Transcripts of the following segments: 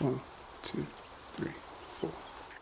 One, two, three, four.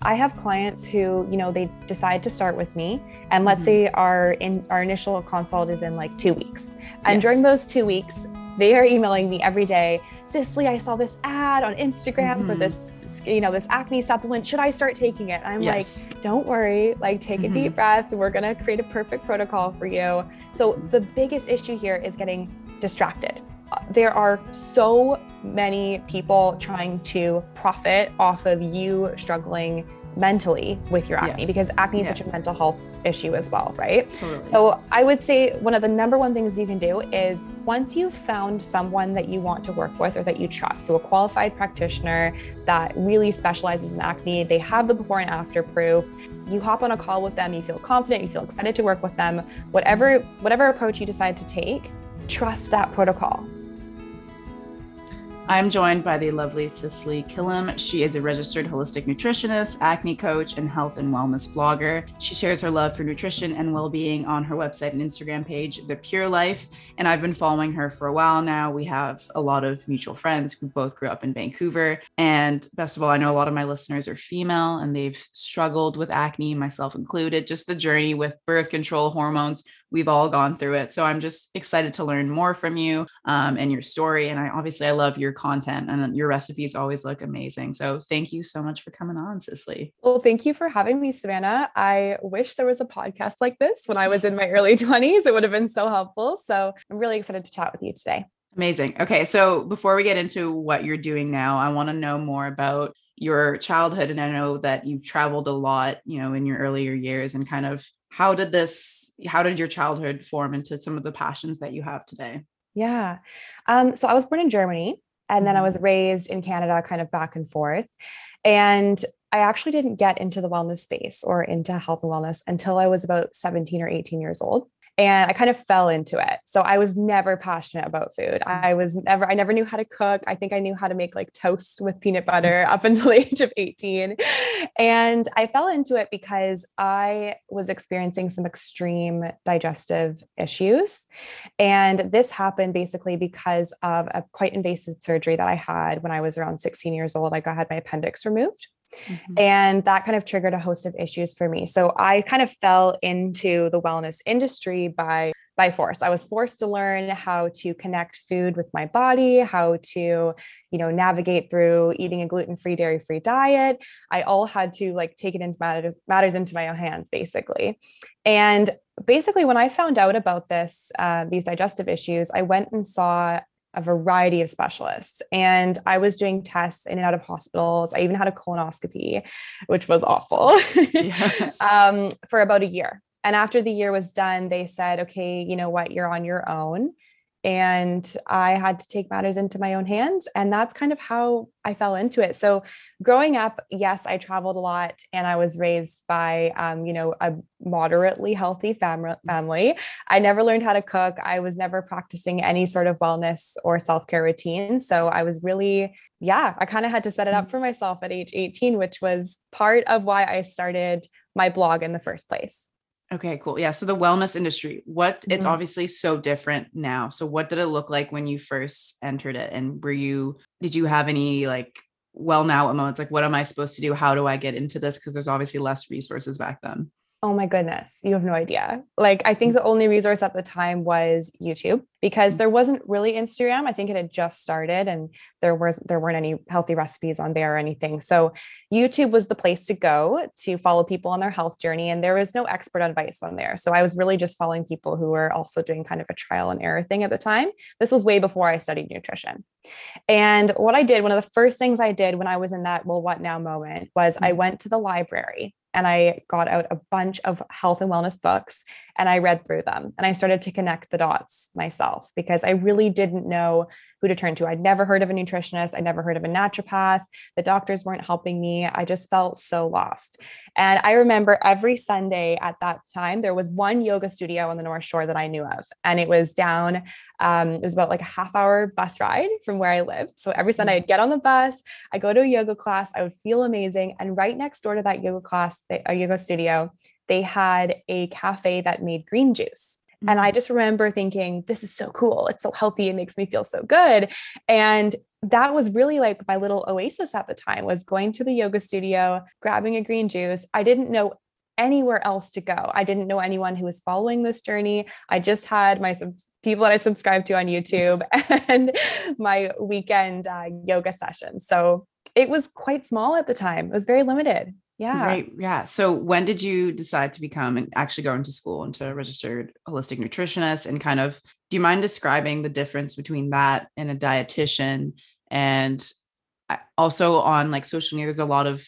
I have clients who, you know, they decide to start with me, and let's Mm-hmm. say our in our initial consult is in like two weeks, and Yes. during those two weeks, they are emailing me every day. Cicely, I saw this ad on Instagram for Mhm. this, you know, this acne supplement. Should I start taking it? I'm Yes. like, don't worry, like take a Mhm. deep breath. We're gonna create a perfect protocol for you. So the biggest issue here is getting distracted. Uh, There are so many people trying to profit off of you struggling mentally with your Yeah. acne because acne is Yeah. such a mental health issue as well, right? Totally. So I would say one of the number one things you can do is once you've found someone that you want to work with or that you trust, so a qualified practitioner that really specializes in acne, they have the before and after proof. You hop on a call with them, you feel confident, you feel excited to work with them. Whatever whatever approach you decide to take, trust that protocol. I'm joined by the lovely Cicely Killam. She is a registered holistic nutritionist, acne coach, and health and wellness blogger. She shares her love for nutrition and well being on her website and Instagram page, The Pure Life. And I've been following her for a while now. We have a lot of mutual friends who both grew up in Vancouver. And best of all, I know a lot of my listeners are female and they've struggled with acne, myself included. Just the journey with birth control, hormones, we've all gone through it. So I'm just excited to learn more from you um, and your story. And I obviously I love your content and your recipes always look amazing. So thank you so much for coming on, Cicely. Well, thank you for having me, Savannah. I wish there was a podcast like this when I was in my early 20s. It would have been so helpful. So I'm really excited to chat with you today. Amazing. Okay, so before we get into what you're doing now, I want to know more about your childhood and I know that you've traveled a lot, you know, in your earlier years and kind of how did this how did your childhood form into some of the passions that you have today? Yeah. Um, so I was born in Germany and then I Mhm. was raised in Canada, kind of back and forth. And I actually didn't get into the wellness space or into health and wellness until I was about 17 or 18 years old. And I kind of fell into it. So I was never passionate about food. I was never, I never knew how to cook. I think I knew how to make like toast with peanut butter up until the age of 18. And I fell into it because I was experiencing some extreme digestive issues. And this happened basically because of a quite invasive surgery that I had when I was around 16 years old. I got had my appendix removed. Mhm. And that kind of triggered a host of issues for me. So I kind of fell into the wellness industry by by force. I was forced to learn how to connect food with my body, how to, you know, navigate through eating a gluten-free, dairy-free diet. I all had to like take it into matters matters into my own hands, basically. And basically, when I found out about this, uh, these digestive issues, I went and saw a variety of specialists and I was doing tests in and out of hospitals. I even had a colonoscopy, which was awful, Yeah. um, for about a year. And after the year was done, they said, okay, you know what, you're on your own. And I had to take matters into my own hands. And that's kind of how I fell into it. So, growing up, yes, I traveled a lot and I was raised by, um, you know, a moderately healthy fam- family. I never learned how to cook. I was never practicing any sort of wellness or self care routine. So, I was really, yeah, I kind of had to set it up for myself at age 18, which was part of why I started my blog in the first place. Okay, cool. Yeah. So the wellness industry, what it's Mhm. obviously so different now. So what did it look like when you first entered it? And were you, did you have any like, well, now moments like, what am I supposed to do? How do I get into this? Because there's obviously less resources back then. Oh my goodness, you have no idea. Like, I think the only resource at the time was YouTube because there wasn't really Instagram. I think it had just started and there was there weren't any healthy recipes on there or anything. So YouTube was the place to go to follow people on their health journey and there was no expert advice on there. So I was really just following people who were also doing kind of a trial and error thing at the time. This was way before I studied nutrition. And what I did, one of the first things I did when I was in that well what now moment was I Mhm. went to the library and I got out a bunch of health and wellness books and I read through them and I started to connect the dots myself because I really didn't know who to turn to. I'd never heard of a nutritionist, I'd never heard of a naturopath. The doctors weren't helping me. I just felt so lost. And I remember every Sunday at that time, there was one yoga studio on the North Shore that I knew of. And it was down, um, it was about like a half hour bus ride from where I lived. So every Sunday I'd get on the bus, I go to a yoga class, I would feel amazing. And right next door to that yoga class, a yoga studio, they had a cafe that made green juice. And. I just remember thinking, this is so cool. It's so healthy. It makes me feel so good. And that was really like my little oasis at the time was going to the yoga studio, grabbing a green juice. I didn't know anywhere else to go. I didn't know anyone who was following this journey. I just had my sub- people that I subscribed to on YouTube and my weekend uh, yoga sessions. So it was quite small at the time. It was very limited. Yeah. Right. Yeah. So when did you decide to become and actually go into school into a registered holistic nutritionist and kind of do you mind describing the difference between that and a dietitian and also on like social media there's a lot of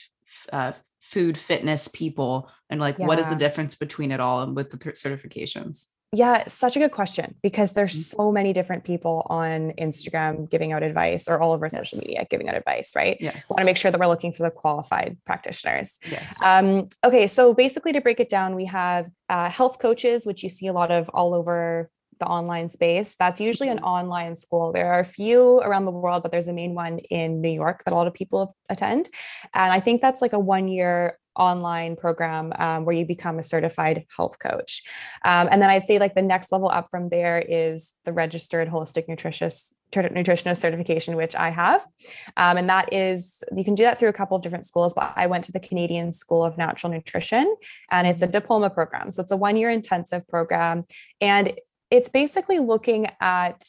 uh, food fitness people and like yeah. what is the difference between it all and with the certifications yeah, such a good question because there's mm-hmm. so many different people on Instagram giving out advice or all over yes. social media giving out advice, right? Yes. We want to make sure that we're looking for the qualified practitioners. Yes. Um, okay, so basically to break it down, we have uh, health coaches, which you see a lot of all over the online space. That's usually an mm-hmm. online school. There are a few around the world, but there's a main one in New York that a lot of people attend. And I think that's like a one year online program um, where you become a certified health coach. Um, and then I'd say like the next level up from there is the registered holistic nutritionist nutritionist certification, which I have. Um, and that is, you can do that through a couple of different schools, but I went to the Canadian School of Natural Nutrition and it's a diploma program. So it's a one year intensive program. And it's basically looking at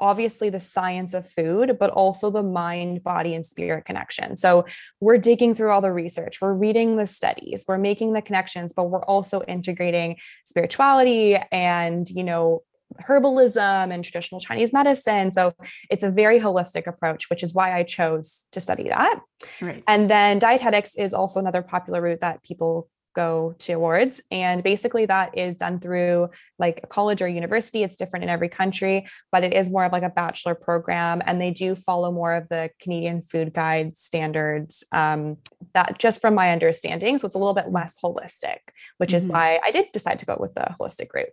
obviously the science of food, but also the mind, body, and spirit connection. So we're digging through all the research, we're reading the studies, we're making the connections, but we're also integrating spirituality and, you know, herbalism and traditional Chinese medicine. So it's a very holistic approach, which is why I chose to study that. Right. And then dietetics is also another popular route that people go to awards. And basically, that is done through like a college or university. It's different in every country, but it is more of like a bachelor program. And they do follow more of the Canadian food guide standards, um, that just from my understanding. So it's a little bit less holistic, which mm-hmm. is why I did decide to go with the holistic route.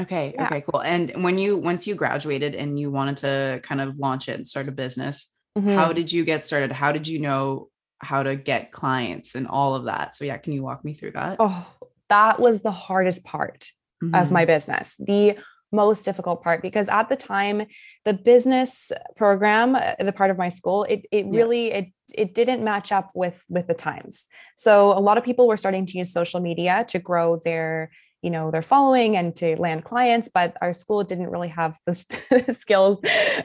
Okay. Yeah. Okay. Cool. And when you once you graduated and you wanted to kind of launch it and start a business, mm-hmm. how did you get started? How did you know how to get clients and all of that. So yeah, can you walk me through that? Oh, that was the hardest part mm-hmm. of my business. The most difficult part because at the time the business program uh, the part of my school it it really yeah. it it didn't match up with with the times so a lot of people were starting to use social media to grow their you know their following and to land clients but our school didn't really have the skills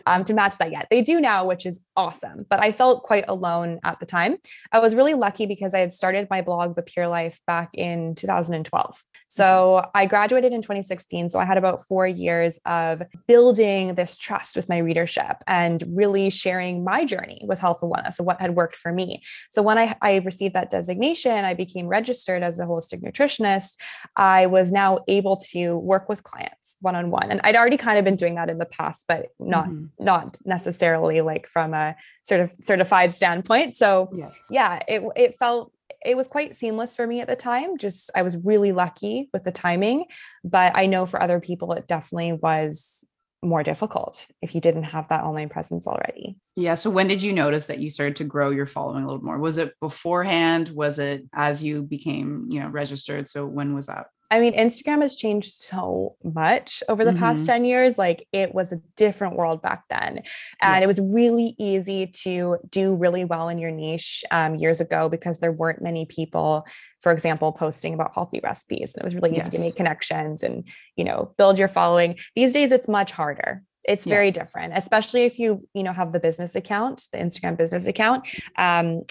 um, to match that yet. They do now which is awesome but i felt quite alone at the time. I was really lucky because i had started my blog the pure life back in 2012 so I graduated in 2016. So I had about four years of building this trust with my readership and really sharing my journey with health and wellness of what had worked for me. So when I, I received that designation, I became registered as a holistic nutritionist. I was now able to work with clients one on one. And I'd already kind of been doing that in the past, but not mm-hmm. not necessarily like from a sort of certified standpoint. So yes. yeah, it it felt it was quite seamless for me at the time. Just I was really lucky with the timing, but I know for other people it definitely was more difficult if you didn't have that online presence already. Yeah. So when did you notice that you started to grow your following a little more? Was it beforehand? Was it as you became, you know, registered? So when was that? I mean, Instagram has changed so much over the mm-hmm. past 10 years. Like it was a different world back then. And yeah. it was really easy to do really well in your niche um, years ago because there weren't many people, for example, posting about healthy recipes. And it was really easy yes. to make connections and, you know, build your following. These days, it's much harder it's very different especially if you you know have the business account the instagram business account um,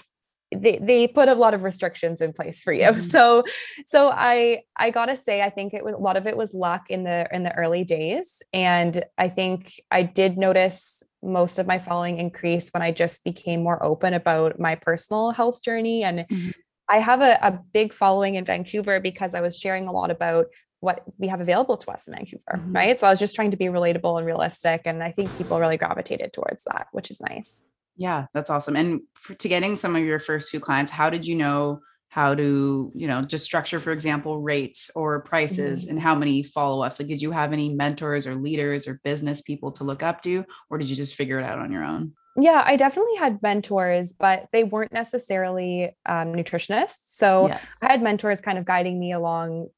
they, they put a lot of restrictions in place for you. Mm-hmm. So so I I gotta say I think it was a lot of it was luck in the in the early days. And I think I did notice most of my following increase when I just became more open about my personal health journey. And mm-hmm. I have a, a big following in Vancouver because I was sharing a lot about what we have available to us in Vancouver, mm-hmm. right? So I was just trying to be relatable and realistic. And I think people really gravitated towards that, which is nice. Yeah, that's awesome. And for, to getting some of your first few clients, how did you know how to, you know, just structure, for example, rates or prices mm-hmm. and how many follow ups? Like, did you have any mentors or leaders or business people to look up to, or did you just figure it out on your own? Yeah, I definitely had mentors, but they weren't necessarily um, nutritionists. So yeah. I had mentors kind of guiding me along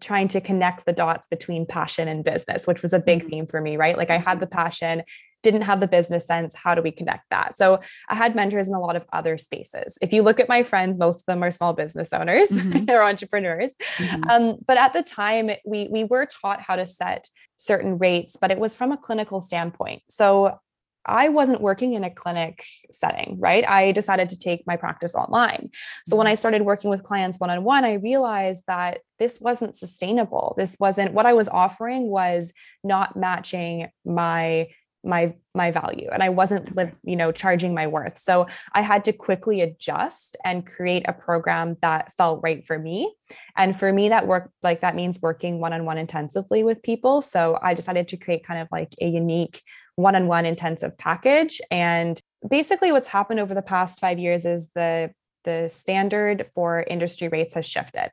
trying to connect the dots between passion and business which was a big mm-hmm. theme for me right like i had the passion didn't have the business sense. How do we connect that? So I had mentors in a lot of other spaces. If you look at my friends, most of them are small business owners mm-hmm. or entrepreneurs. Mm-hmm. Um, but at the time, we we were taught how to set certain rates, but it was from a clinical standpoint. So I wasn't working in a clinic setting, right? I decided to take my practice online. So when mm-hmm. I started working with clients one on one, I realized that this wasn't sustainable. This wasn't what I was offering was not matching my my my value and i wasn't live, you know charging my worth. So i had to quickly adjust and create a program that felt right for me. And for me that work like that means working one-on-one intensively with people. So i decided to create kind of like a unique one-on-one intensive package. And basically what's happened over the past 5 years is the the standard for industry rates has shifted.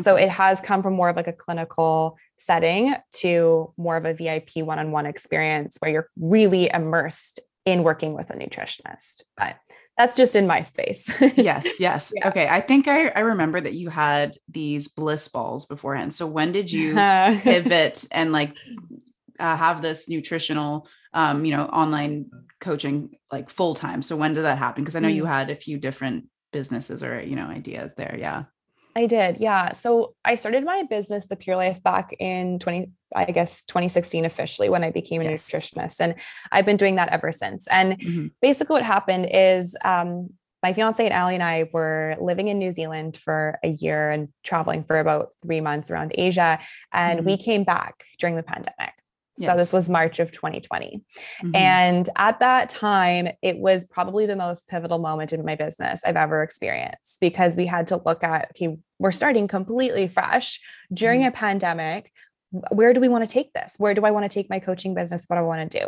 So it has come from more of like a clinical setting to more of a VIP one on one experience where you're really immersed in working with a nutritionist. But that's just in my space. yes, yes. Yeah. Okay. I think I, I remember that you had these bliss balls beforehand. So when did you pivot and like uh, have this nutritional, um, you know, online coaching like full time? So when did that happen? Because I know mm. you had a few different businesses or, you know, ideas there. Yeah. I did. Yeah. So I started my business, The Pure Life, back in 20, I guess 2016 officially when I became a yes. nutritionist. And I've been doing that ever since. And mm-hmm. basically what happened is um, my fiance and Ali and I were living in New Zealand for a year and traveling for about three months around Asia. And mm-hmm. we came back during the pandemic. So this was March of 2020. Mm-hmm. And at that time, it was probably the most pivotal moment in my business I've ever experienced because we had to look at, okay, we're starting completely fresh during mm-hmm. a pandemic. Where do we want to take this? Where do I want to take my coaching business? What do I want to do?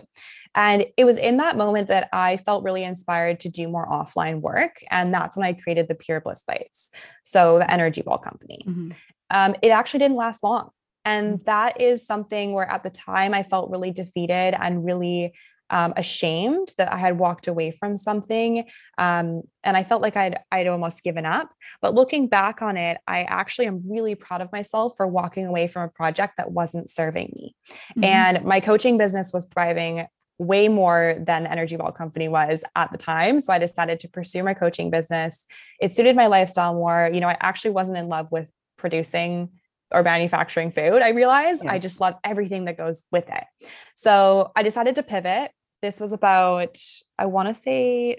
And it was in that moment that I felt really inspired to do more offline work. And that's when I created the Pure Bliss Bites. So the energy ball company. Mm-hmm. Um, it actually didn't last long. And mm. that is something where at the time I felt really defeated and really um, ashamed that I had walked away from something. Um, and I felt like I'd, I'd almost given up. But looking back on it, I actually am really proud of myself for walking away from a project that wasn't serving me. Mm-hmm. And my coaching business was thriving way more than Energy Ball Company was at the time. So I decided to pursue my coaching business. It suited my lifestyle more. You know, I actually wasn't in love with producing or manufacturing food, I realized yes. I just love everything that goes with it. So I decided to pivot. This was about, I want to say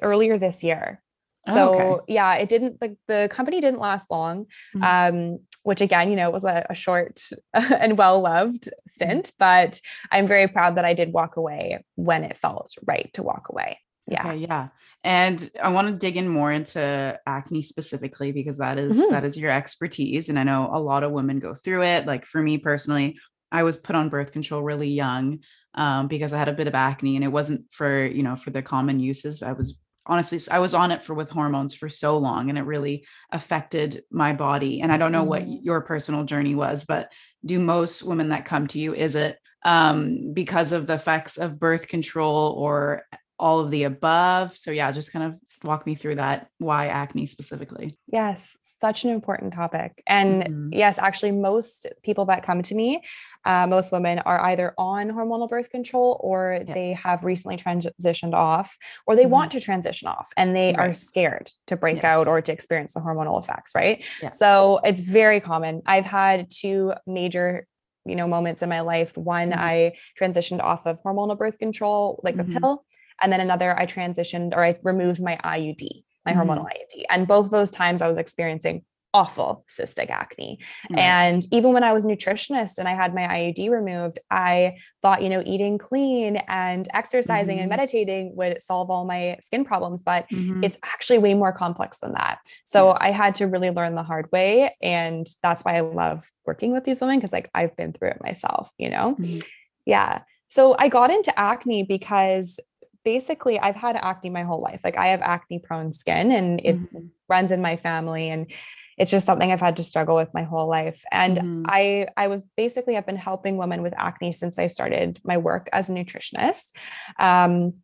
earlier this year. Oh, so okay. yeah, it didn't the, the company didn't last long. Mm-hmm. Um, which again, you know, was a, a short and well-loved stint, mm-hmm. but I'm very proud that I did walk away when it felt right to walk away. Yeah. Okay, yeah. And I want to dig in more into acne specifically because that is, mm-hmm. that is your expertise. And I know a lot of women go through it. Like for me personally, I was put on birth control really young um, because I had a bit of acne and it wasn't for, you know, for the common uses. I was honestly, I was on it for with hormones for so long and it really affected my body. And I don't know what your personal journey was, but do most women that come to you, is it um, because of the effects of birth control or all of the above. So, yeah, just kind of walk me through that. Why acne specifically? Yes, such an important topic. And mm-hmm. yes, actually, most people that come to me, uh, most women are either on hormonal birth control or yeah. they have recently transitioned off or they mm-hmm. want to transition off and they right. are scared to break yes. out or to experience the hormonal effects, right? Yeah. So, it's very common. I've had two major you know moments in my life one mm-hmm. i transitioned off of hormonal birth control like a mm-hmm. pill and then another, I transitioned or I removed my IUD, my mm-hmm. hormonal IUD. And both those times I was experiencing awful cystic acne. Mm-hmm. And even when I was nutritionist and I had my IUD removed, I thought, you know, eating clean and exercising mm-hmm. and meditating would solve all my skin problems, but mm-hmm. it's actually way more complex than that. So yes. I had to really learn the hard way and that's why I love working with these women because like I've been through it myself, you know. Mm-hmm. Yeah. So I got into acne because basically I've had acne my whole life. Like I have acne prone skin and it mm-hmm. runs in my family and it's just something I've had to struggle with my whole life. And mm-hmm. I I was basically I've been helping women with acne since I started my work as a nutritionist. Um,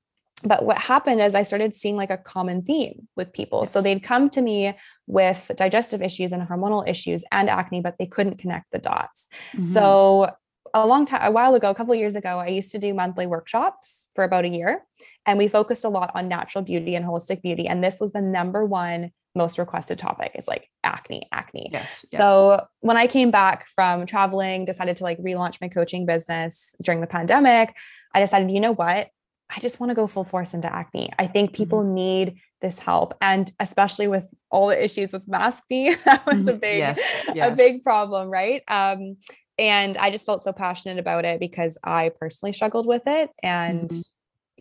but what happened is I started seeing like a common theme with people. Yes. So they'd come to me with digestive issues and hormonal issues and acne, but they couldn't connect the dots. Mm-hmm. So a long time, a while ago, a couple years ago, I used to do monthly workshops for about a year, and we focused a lot on natural beauty and holistic beauty. And this was the number one most requested topic is like acne, acne. Yes, yes. So when I came back from traveling, decided to like relaunch my coaching business during the pandemic, I decided, you know what? I just want to go full force into acne. I think people mm-hmm. need this help. And especially with all the issues with maskne, that was a mm-hmm. big, yes, yes. a big problem, right? Um, and I just felt so passionate about it because I personally struggled with it. And mm-hmm.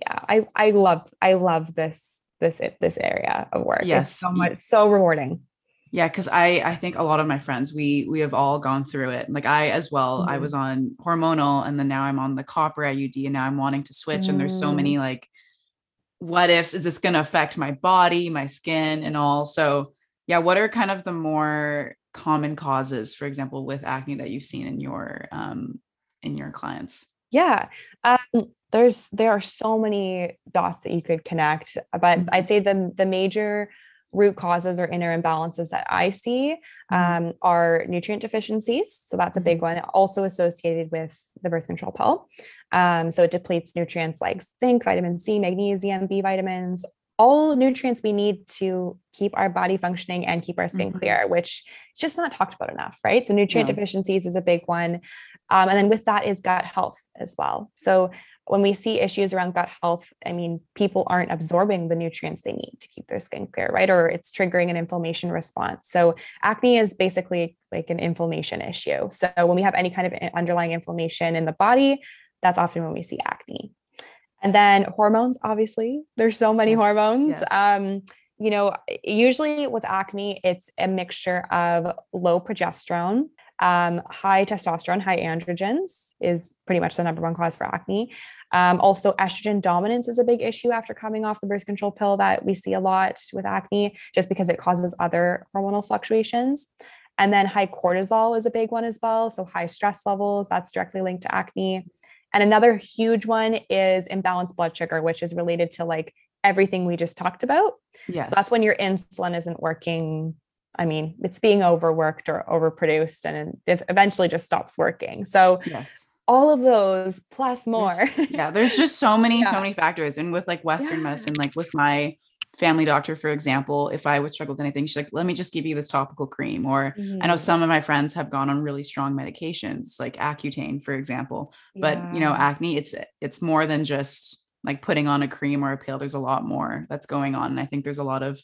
yeah, I I love I love this this this area of work. Yes, it's so much so rewarding. Yeah, because I I think a lot of my friends we we have all gone through it. Like I as well. Mm-hmm. I was on hormonal, and then now I'm on the copper IUD, and now I'm wanting to switch. Mm. And there's so many mm. like, what ifs? Is this going to affect my body, my skin, and all? So yeah, what are kind of the more common causes, for example, with acne that you've seen in your um in your clients? Yeah. Um, there's there are so many dots that you could connect, but mm-hmm. I'd say the the major root causes or inner imbalances that I see mm-hmm. um, are nutrient deficiencies. So that's a big mm-hmm. one, also associated with the birth control pill. Um, so it depletes nutrients like zinc, vitamin C, magnesium, B vitamins, all nutrients we need to keep our body functioning and keep our skin mm-hmm. clear, which is just not talked about enough, right? So nutrient deficiencies is a big one. Um, and then with that is gut health as well. So when we see issues around gut health, I mean, people aren't absorbing the nutrients they need to keep their skin clear, right? Or it's triggering an inflammation response. So, acne is basically like an inflammation issue. So, when we have any kind of underlying inflammation in the body, that's often when we see acne. And then hormones, obviously, there's so many yes, hormones. Yes. Um, you know, usually with acne, it's a mixture of low progesterone, um, high testosterone, high androgens is pretty much the number one cause for acne. Um, also, estrogen dominance is a big issue after coming off the birth control pill that we see a lot with acne, just because it causes other hormonal fluctuations. And then high cortisol is a big one as well. So, high stress levels, that's directly linked to acne. And another huge one is imbalanced blood sugar, which is related to like everything we just talked about. Yes. So that's when your insulin isn't working. I mean, it's being overworked or overproduced and it eventually just stops working. So, yes all of those plus more. There's, yeah, there's just so many, yeah. so many factors. And with like Western yeah. medicine, like with my family doctor, for example, if I would struggle with anything, she's like, let me just give you this topical cream. Or mm-hmm. I know mm-hmm. some of my friends have gone on really strong medications, like Accutane, for example. But yeah. you know, acne, it's it's more than just like putting on a cream or a pill. There's a lot more that's going on. And I think there's a lot of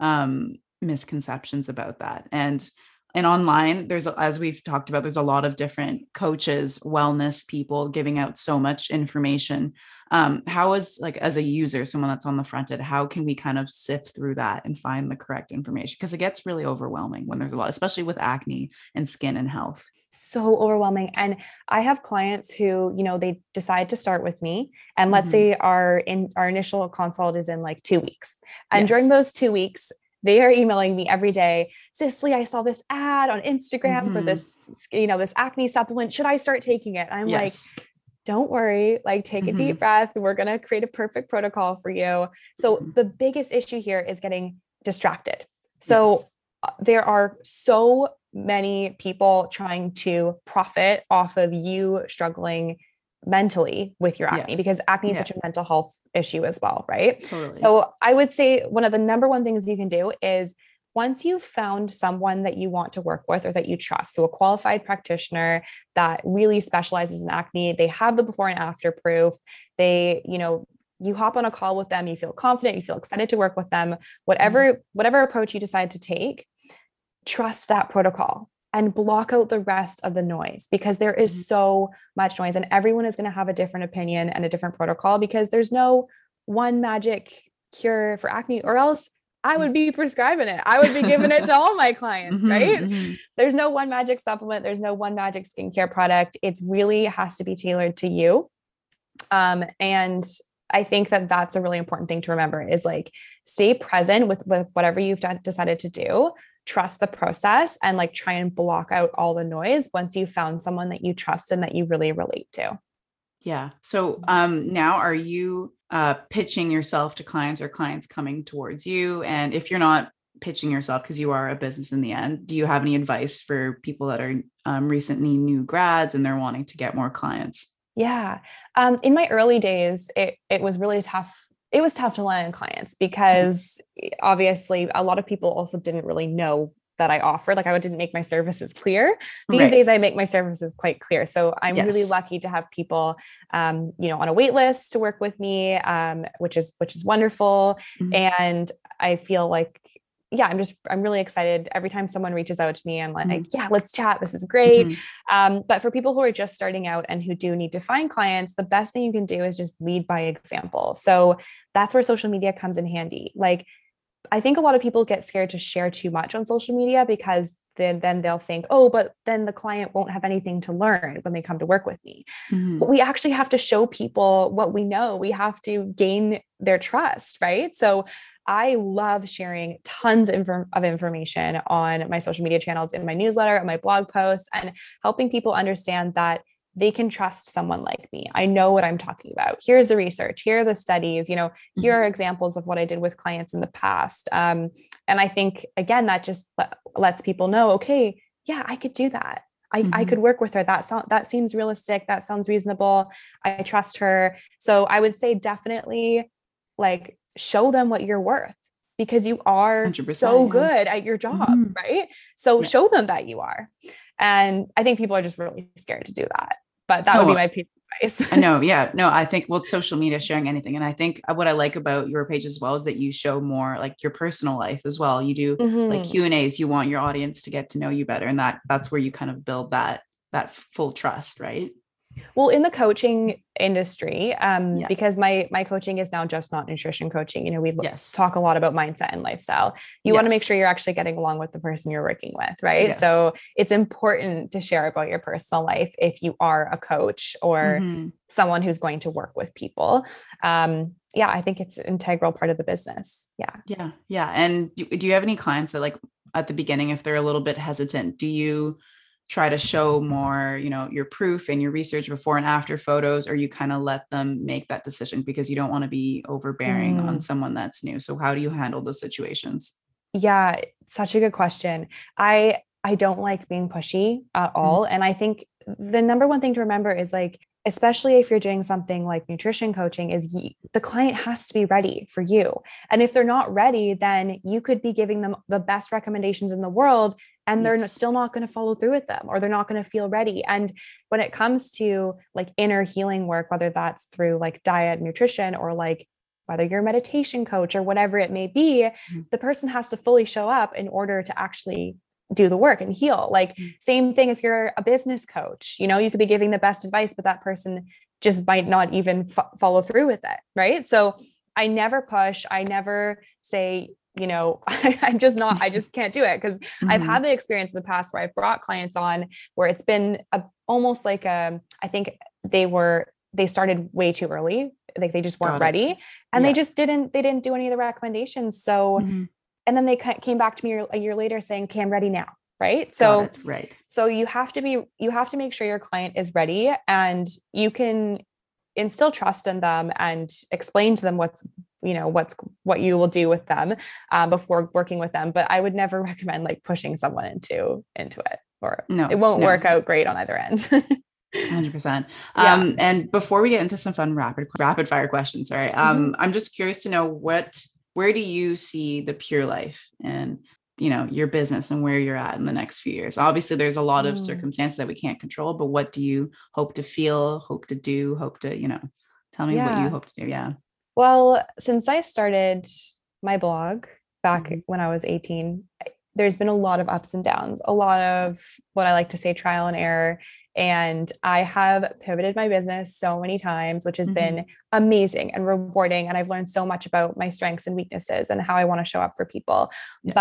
um misconceptions about that. And and online there's as we've talked about there's a lot of different coaches wellness people giving out so much information. Um, how is like as a user someone that's on the front end how can we kind of sift through that and find the correct information? Because it gets really overwhelming when there's a lot especially with acne and skin and health. So overwhelming. And i have clients who you know they decide to start with me and let's mm-hmm. say our in our initial consult is in like two weeks. And yes. during those two weeks they are emailing me every day cicely i saw this ad on instagram mm-hmm. for this you know this acne supplement should i start taking it i'm yes. like don't worry like take mm-hmm. a deep mm-hmm. breath we're going to create a perfect protocol for you so mm-hmm. the biggest issue here is getting distracted so yes. Uh, there are so many people trying to profit off of you struggling mentally with your acne yeah. because acne is yeah. such a mental health issue as well, right? Totally. So I would say one of the number one things you can do is once you've found someone that you want to work with or that you trust, so a qualified practitioner that really specializes in acne, they have the before and after proof, they, you know, you hop on a call with them, you feel confident, you feel excited to work with them, whatever mm-hmm. whatever approach you decide to take, trust that protocol and block out the rest of the noise because there is mm-hmm. so much noise and everyone is going to have a different opinion and a different protocol because there's no one magic cure for acne or else I would be prescribing it. I would be giving it to all my clients, mm-hmm, right? Mm-hmm. There's no one magic supplement, there's no one magic skincare product. It's really has to be tailored to you. Um, and I think that that's a really important thing to remember is like stay present with, with whatever you've decided to do, trust the process and like try and block out all the noise once you found someone that you trust and that you really relate to. Yeah. So um now are you uh pitching yourself to clients or clients coming towards you and if you're not pitching yourself because you are a business in the end do you have any advice for people that are um, recently new grads and they're wanting to get more clients yeah um, in my early days it, it was really tough it was tough to land clients because obviously a lot of people also didn't really know that I offered. Like I didn't make my services clear. These right. days I make my services quite clear. So I'm yes. really lucky to have people, um, you know, on a wait list to work with me, um, which is, which is wonderful. Mm-hmm. And I feel like, yeah, I'm just, I'm really excited every time someone reaches out to me. I'm like, mm-hmm. yeah, let's chat. This is great. Mm-hmm. Um, but for people who are just starting out and who do need to find clients, the best thing you can do is just lead by example. So that's where social media comes in handy. Like I think a lot of people get scared to share too much on social media because then then they'll think, oh, but then the client won't have anything to learn when they come to work with me. Mm-hmm. But we actually have to show people what we know. We have to gain their trust, right? So I love sharing tons of information on my social media channels, in my newsletter, and my blog posts, and helping people understand that they can trust someone like me. I know what I'm talking about. Here's the research. Here are the studies. You know, here mm-hmm. are examples of what I did with clients in the past. Um, and I think again that just lets people know, okay, yeah, I could do that. I, mm-hmm. I could work with her. That sound that seems realistic. That sounds reasonable. I trust her. So I would say definitely like show them what you're worth because you are so good at your job, mm-hmm. right? So yeah. show them that you are. And I think people are just really scared to do that. But that would be my piece of advice. I know. Yeah. No, I think well, social media sharing anything. And I think what I like about your page as well is that you show more like your personal life as well. You do mm-hmm. like Q and A's. You want your audience to get to know you better. And that that's where you kind of build that that full trust, right? Well, in the coaching industry, um, yeah. because my my coaching is now just not nutrition coaching. You know, we yes. talk a lot about mindset and lifestyle. You yes. want to make sure you're actually getting along with the person you're working with, right? Yes. So it's important to share about your personal life if you are a coach or mm-hmm. someone who's going to work with people. Um, yeah, I think it's an integral part of the business. Yeah. Yeah. Yeah. And do, do you have any clients that like at the beginning, if they're a little bit hesitant, do you try to show more you know your proof and your research before and after photos or you kind of let them make that decision because you don't want to be overbearing mm. on someone that's new so how do you handle those situations yeah such a good question i i don't like being pushy at mm. all mm. and i think the number one thing to remember is like especially if you're doing something like nutrition coaching is the client has to be ready for you and if they're not ready then you could be giving them the best recommendations in the world and they're yes. still not going to follow through with them or they're not going to feel ready and when it comes to like inner healing work whether that's through like diet nutrition or like whether you're a meditation coach or whatever it may be mm-hmm. the person has to fully show up in order to actually do the work and heal like mm-hmm. same thing if you're a business coach you know you could be giving the best advice but that person just might not even f- follow through with it right so I never push. I never say, you know I, am just not i just can't do it because mm-hmm. i've had the experience in the past where i've brought clients on where it's been a, almost like a um, i think they were they started way too early like they just weren't ready and yeah. they just didn't they didn't do any of the recommendations so mm-hmm. And then they came back to me a year later saying okay i'm ready now right so that's right so you have to be you have to make sure your client is ready and you can instill trust in them and explain to them what's you know what's what you will do with them um, before working with them but i would never recommend like pushing someone into into it or no it won't no. work out great on either end 100% yeah. um and before we get into some fun rapid rapid fire questions sorry um mm-hmm. i'm just curious to know what where do you see the pure life and you know your business and where you're at in the next few years obviously there's a lot of mm. circumstances that we can't control but what do you hope to feel hope to do hope to you know tell me yeah. what you hope to do yeah well, since I started my blog back mm-hmm. when I was 18, there's been a lot of ups and downs, a lot of what I like to say trial and error. And I have pivoted my business so many times, which has mm-hmm. been amazing and rewarding. And I've learned so much about my strengths and weaknesses and how I want to show up for people. Yes.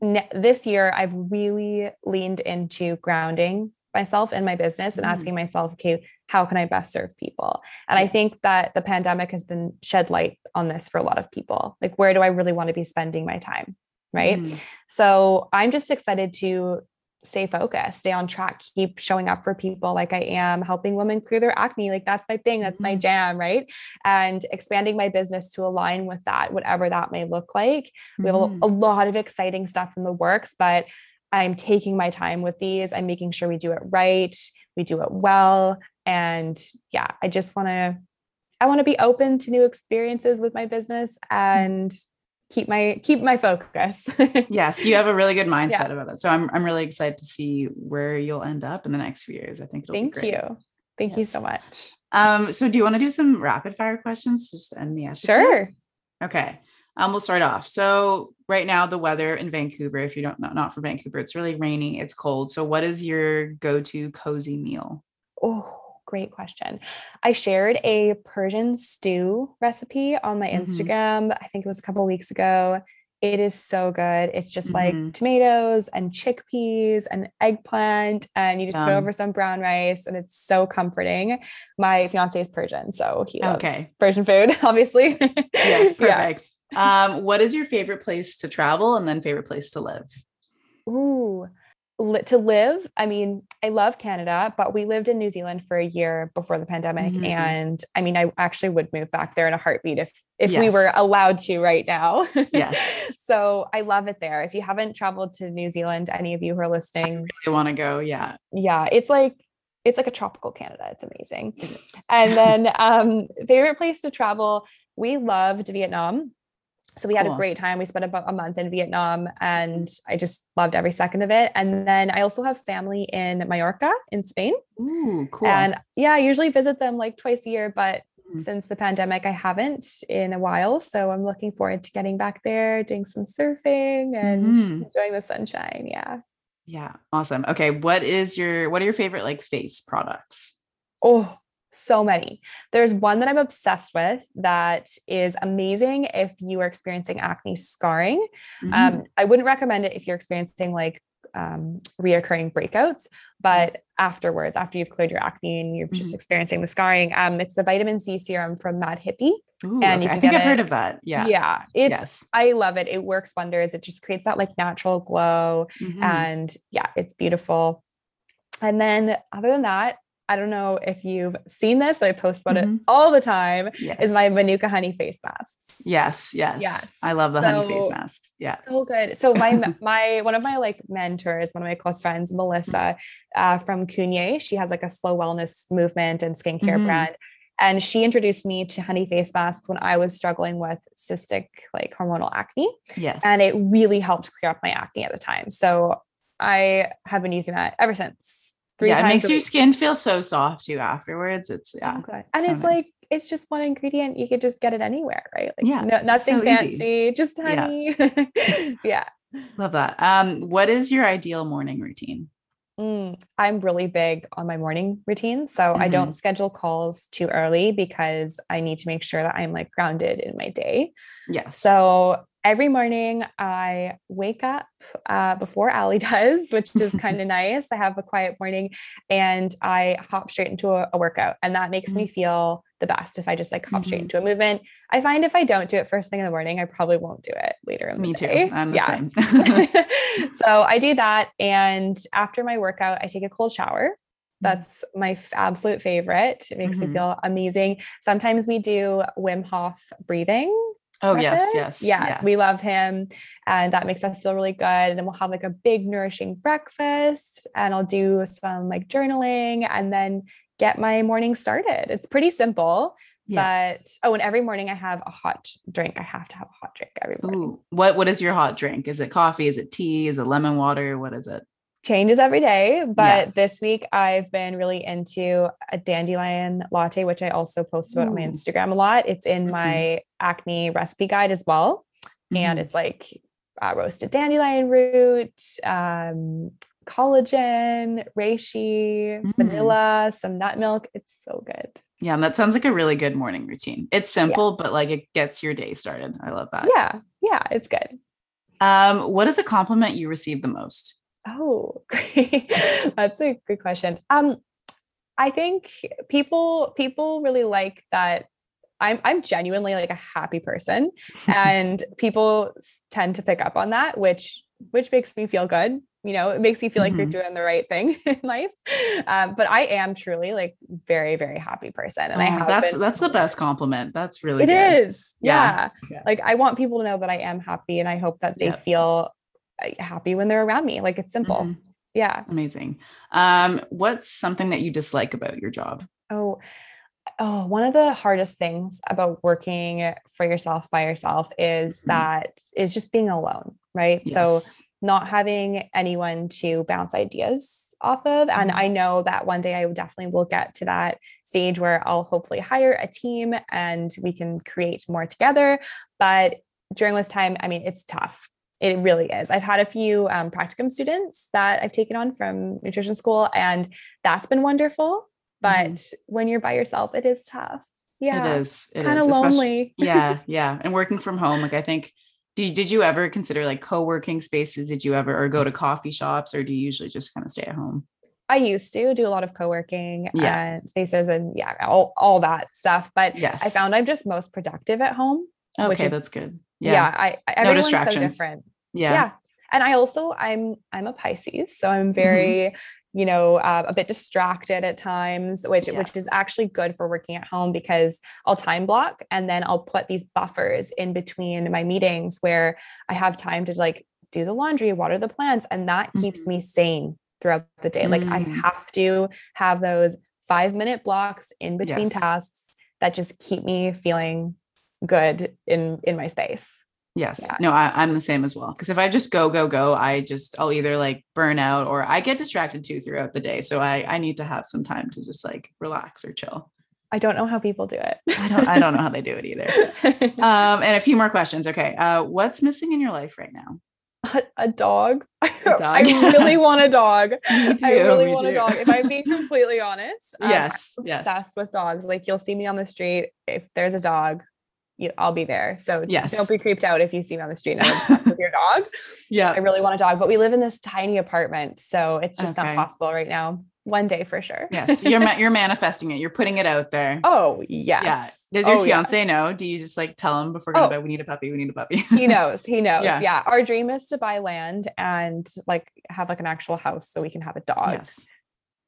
But this year, I've really leaned into grounding myself in my business and mm. asking myself, okay, how can I best serve people? And yes. I think that the pandemic has been shed light on this for a lot of people. Like, where do I really want to be spending my time? Right. Mm. So I'm just excited to stay focused, stay on track, keep showing up for people like I am, helping women clear their acne. Like that's my thing, that's mm-hmm. my jam, right? And expanding my business to align with that, whatever that may look like. We have mm-hmm. a, a lot of exciting stuff in the works, but I'm taking my time with these. I'm making sure we do it right, we do it well. And yeah, I just want to I want to be open to new experiences with my business mm. and keep my keep my focus. yes, you have a really good mindset yeah. about it. So I'm I'm really excited to see where you'll end up in the next few years. I think it'll be. Thank you. Thank yes. you so much. Um, so do you want to do some rapid fire questions just to end the episode? Sure. Okay. Um, we'll start off. So right now, the weather in Vancouver, if you don't know, not for Vancouver, it's really rainy, it's cold. So what is your go-to cozy meal? Oh, great question. I shared a Persian stew recipe on my mm-hmm. Instagram. I think it was a couple weeks ago. It is so good. It's just mm-hmm. like tomatoes and chickpeas and eggplant, and you just um, put over some brown rice, and it's so comforting. My fiance is Persian, so he loves okay. Persian food, obviously. yes, perfect. Yeah. Um, what is your favorite place to travel, and then favorite place to live? Ooh, to live i mean i love canada but we lived in new zealand for a year before the pandemic mm-hmm. and i mean i actually would move back there in a heartbeat if if yes. we were allowed to right now. Yes. So i love it there. If you haven't traveled to new zealand any of you who are listening I really want to go yeah. Yeah it's like it's like a tropical canada it's amazing. And then um favorite place to travel we loved vietnam so we had cool. a great time. We spent about a month in Vietnam and I just loved every second of it. And then I also have family in Mallorca in Spain. Ooh, cool. And yeah, I usually visit them like twice a year, but mm-hmm. since the pandemic, I haven't in a while. So I'm looking forward to getting back there, doing some surfing and mm-hmm. enjoying the sunshine. Yeah. Yeah. Awesome. Okay. What is your, what are your favorite like face products? Oh, so many. There's one that I'm obsessed with that is amazing if you are experiencing acne scarring. Mm-hmm. Um, I wouldn't recommend it if you're experiencing like um, reoccurring breakouts, but afterwards, after you've cleared your acne and you're mm-hmm. just experiencing the scarring, um, it's the vitamin C serum from Mad Hippie. Ooh, and okay. I think I've it. heard of that. Yeah. Yeah. It's, yes. I love it. It works wonders. It just creates that like natural glow. Mm-hmm. And yeah, it's beautiful. And then other than that, I don't know if you've seen this, but I post about mm-hmm. it all the time. Yes. Is my Manuka honey face masks. Yes, yes, yes. I love the so, honey face masks. Yeah, so good. So my my one of my like mentors, one of my close friends, Melissa uh, from Cunye. She has like a slow wellness movement and skincare mm-hmm. brand, and she introduced me to honey face masks when I was struggling with cystic like hormonal acne. Yes, and it really helped clear up my acne at the time. So I have been using that ever since three yeah, it makes your skin feel so soft too afterwards. It's yeah. Okay. And so it's nice. like it's just one ingredient. You could just get it anywhere, right? Like yeah, no, nothing so fancy, easy. just honey. Yeah. yeah. Love that. Um, what is your ideal morning routine? Mm, I'm really big on my morning routine. So mm-hmm. I don't schedule calls too early because I need to make sure that I'm like grounded in my day. Yes. So every morning I wake up uh, before Ali does, which is kind of nice. I have a quiet morning and I hop straight into a, a workout. And that makes mm-hmm. me feel the best if I just like hop mm-hmm. straight into a movement. I find if I don't do it first thing in the morning, I probably won't do it later in the me day. too. I'm the yeah. same. so I do that. And after my workout, I take a cold shower. Mm-hmm. That's my f- absolute favorite. It makes mm-hmm. me feel amazing. Sometimes we do Wim Hof breathing Oh yes, yes. Yeah, yes. we love him. And that makes us feel really good. And then we'll have like a big nourishing breakfast and I'll do some like journaling and then get my morning started. It's pretty simple. Yeah. But oh, and every morning I have a hot drink. I have to have a hot drink every morning. Ooh, what what is your hot drink? Is it coffee? Is it tea? Is it lemon water? What is it? Changes every day. But yeah. this week I've been really into a dandelion latte, which I also post about Ooh. on my Instagram a lot. It's in mm-hmm. my acne recipe guide as well. Mm-hmm. And it's like uh, roasted dandelion root, um, collagen, reishi, mm-hmm. vanilla, some nut milk. It's so good. Yeah, and that sounds like a really good morning routine. It's simple, yeah. but like it gets your day started. I love that. Yeah, yeah, it's good. Um, what is a compliment you receive the most? Oh, great. That's a good question. Um, I think people people really like that I'm I'm genuinely like a happy person and people tend to pick up on that which which makes me feel good. You know, it makes me feel like Mhm. you're doing the right thing in life. Um, but I am truly like very, very happy person. And I Oh, have that's been- that's the best compliment. That's really It good. is. Yeah. Yeah. Yeah. Like I want people to know that I am happy and I hope that they Yep. feel happy when they're around me. Like it's simple. Mhm. Yeah. Amazing. Um, what's something that you dislike about your job? Oh, oh, one of the hardest things about working for yourself by yourself is Mhm. that is just being alone, right? So not having anyone to bounce ideas off of. And Mhm. I know that one day I definitely will get to that stage where I'll hopefully hire a team and we can create more together. But during this time, I mean, it's tough. It really is. I've had a few um, practicum students that I've taken on from nutrition school, and that's been wonderful. But Mhm. when you're by yourself, it is tough. Yeah. It is. It Kind of lonely. yeah, yeah. And working from home, like I think did, did you ever consider like co-working spaces? Did you ever or go to coffee shops or do you usually just kind of stay at home? I used to do a lot of co-working Yeah. and spaces and yeah, all, all that stuff. But Yes. I found I'm just most productive at home. okay, which is- that's good. Yeah. Yeah. I, I everyone's so different. Yeah. Yeah. And I also I'm I'm a Pisces, so Mm-hmm. I'm very, you know, uh, a bit distracted at times, which Yeah. which is actually good for working at home because I'll time block and then I'll put these buffers in between my meetings where I have time to like do the laundry, water the plants, and that keeps Mhm. me sane throughout the day. Like I Mm. have to have those five minute blocks in between Yes. tasks that just keep me feeling good in in my space. Yes. Yeah. No, I, I'm the same as well. Because if I just go, go, go, I just I'll either like burn out or I get distracted too throughout the day. So I I need to have some time to just like relax or chill. I don't know how people do it. I don't I don't know how they do it either. Um, and a few more questions. Okay. Uh, what's missing in your life right now? a, a dog. dog. I really want a dog. Me I really want a dog. If I'm being completely honest, um, I'm Yes, yes. obsessed with dogs. Like you'll see me on the street. If there's a dog, you, I'll be there. So Yes. don't be creeped out if you see me on the street and I'm obsessed with your dog. Yeah. I really want a dog, but we live in this tiny apartment, so it's just Okay. not possible right now. One day for sure. Yes. You're ma- you're manifesting it. You're putting it out there. oh yes. Yeah. Does your Oh, fiance yes. know? Do you just like tell him before going Oh. to bed, we need a puppy, we need a puppy? he knows he knows Yeah. yeah. our dream is to buy land and like have like an actual house so we can have a dog yes.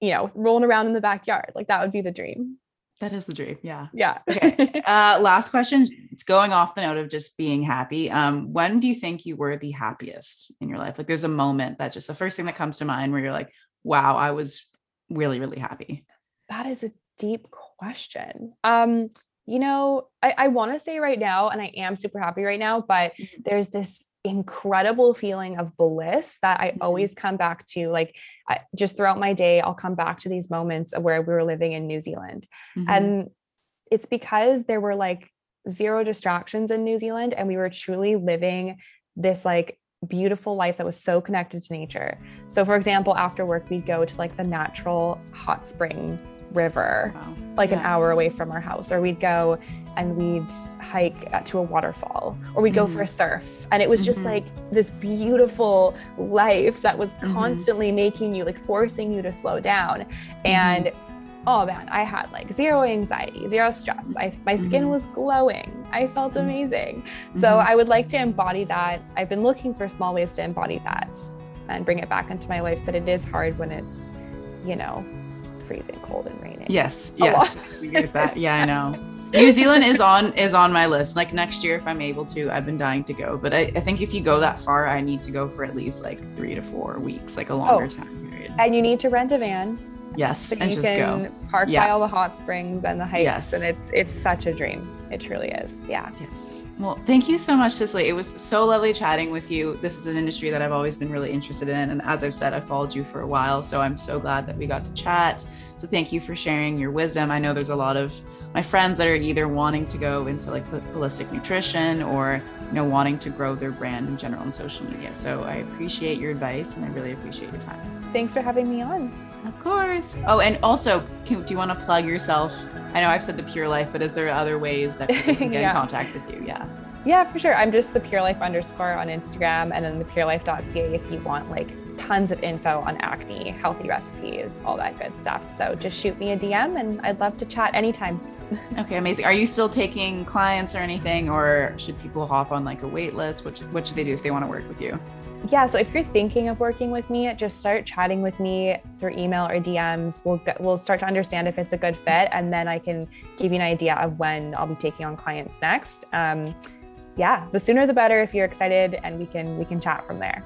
you know rolling around in the backyard like that would be the dream That is the dream. Yeah. yeah Okay. Uh, last question. It's going off the note of just being happy. Um, when do you think you were the happiest in your life? Like, there's a moment that just the first thing that comes to mind where you're like, "Wow, I was really, really happy." that is a deep question um you know i, I want to say right now and i am super happy right now but Mhm. there's this incredible feeling of bliss that i Mhm. always come back to like I, just throughout my day i'll come back to these moments of where we were living in new zealand Mhm. And it's because there were like zero distractions in New Zealand and we were truly living this like beautiful life that was so connected to nature. So for example, after work we'd go to like the natural hot spring river Wow. like an hour away from our house or we'd go and we'd hike to a waterfall or we'd go for a mm-hmm. surf and it was just Mhm. like this beautiful life that was Mhm. constantly making you like forcing you to slow down mm-hmm. and oh man i had like zero anxiety zero stress I, my skin mm-hmm. was glowing i felt amazing so i would like to embody that i've been looking for small ways to embody that and bring it back into my life but it is hard when it's you know freezing cold and raining Yes. Yes. We get that. Yeah, I know. New Zealand is on is on my list. Like next year, if I'm able to, I've been dying to go. But I, I think if you go that far, I need to go for at least like three to four weeks, like a longer Oh. time period. and you need to rent a van Yes, so and you just can go. park by all the hot springs and the hikes Yes. and it's it's such a dream it truly is yeah Yes. Well, thank you so much, Cicely. It was so lovely chatting with you. This is an industry that I've always been really interested in. And as I've said, I've followed you for a while. So I'm so glad that we got to chat. So thank you for sharing your wisdom. I know there's a lot of my friends that are either wanting to go into like holistic nutrition or, you know, wanting to grow their brand in general on social media. So I appreciate your advice and I really appreciate your time. thanks for having me on Of course. Oh, and also, can, do you want to plug yourself? I know I've said the Pure Life, but is there other ways that people can get Yeah. in contact with you? Yeah. Yeah, for sure. I'm just the pure life underscore on Instagram and then the purelife.ca if you want like tons of info on acne, healthy recipes, all that good stuff. So just shoot me a DM and I'd love to chat anytime. Okay, amazing. Are you still taking clients or anything, or should people hop on like a wait list? What should, what should they do if they want to work with you? yeah, so if you're thinking of working with me, just start chatting with me through email or DMs. We'll get, we'll start to understand if it's a good fit, and then I can give you an idea of when I'll be taking on clients next. Um, yeah, the sooner the better if you're excited, and we can we can chat from there.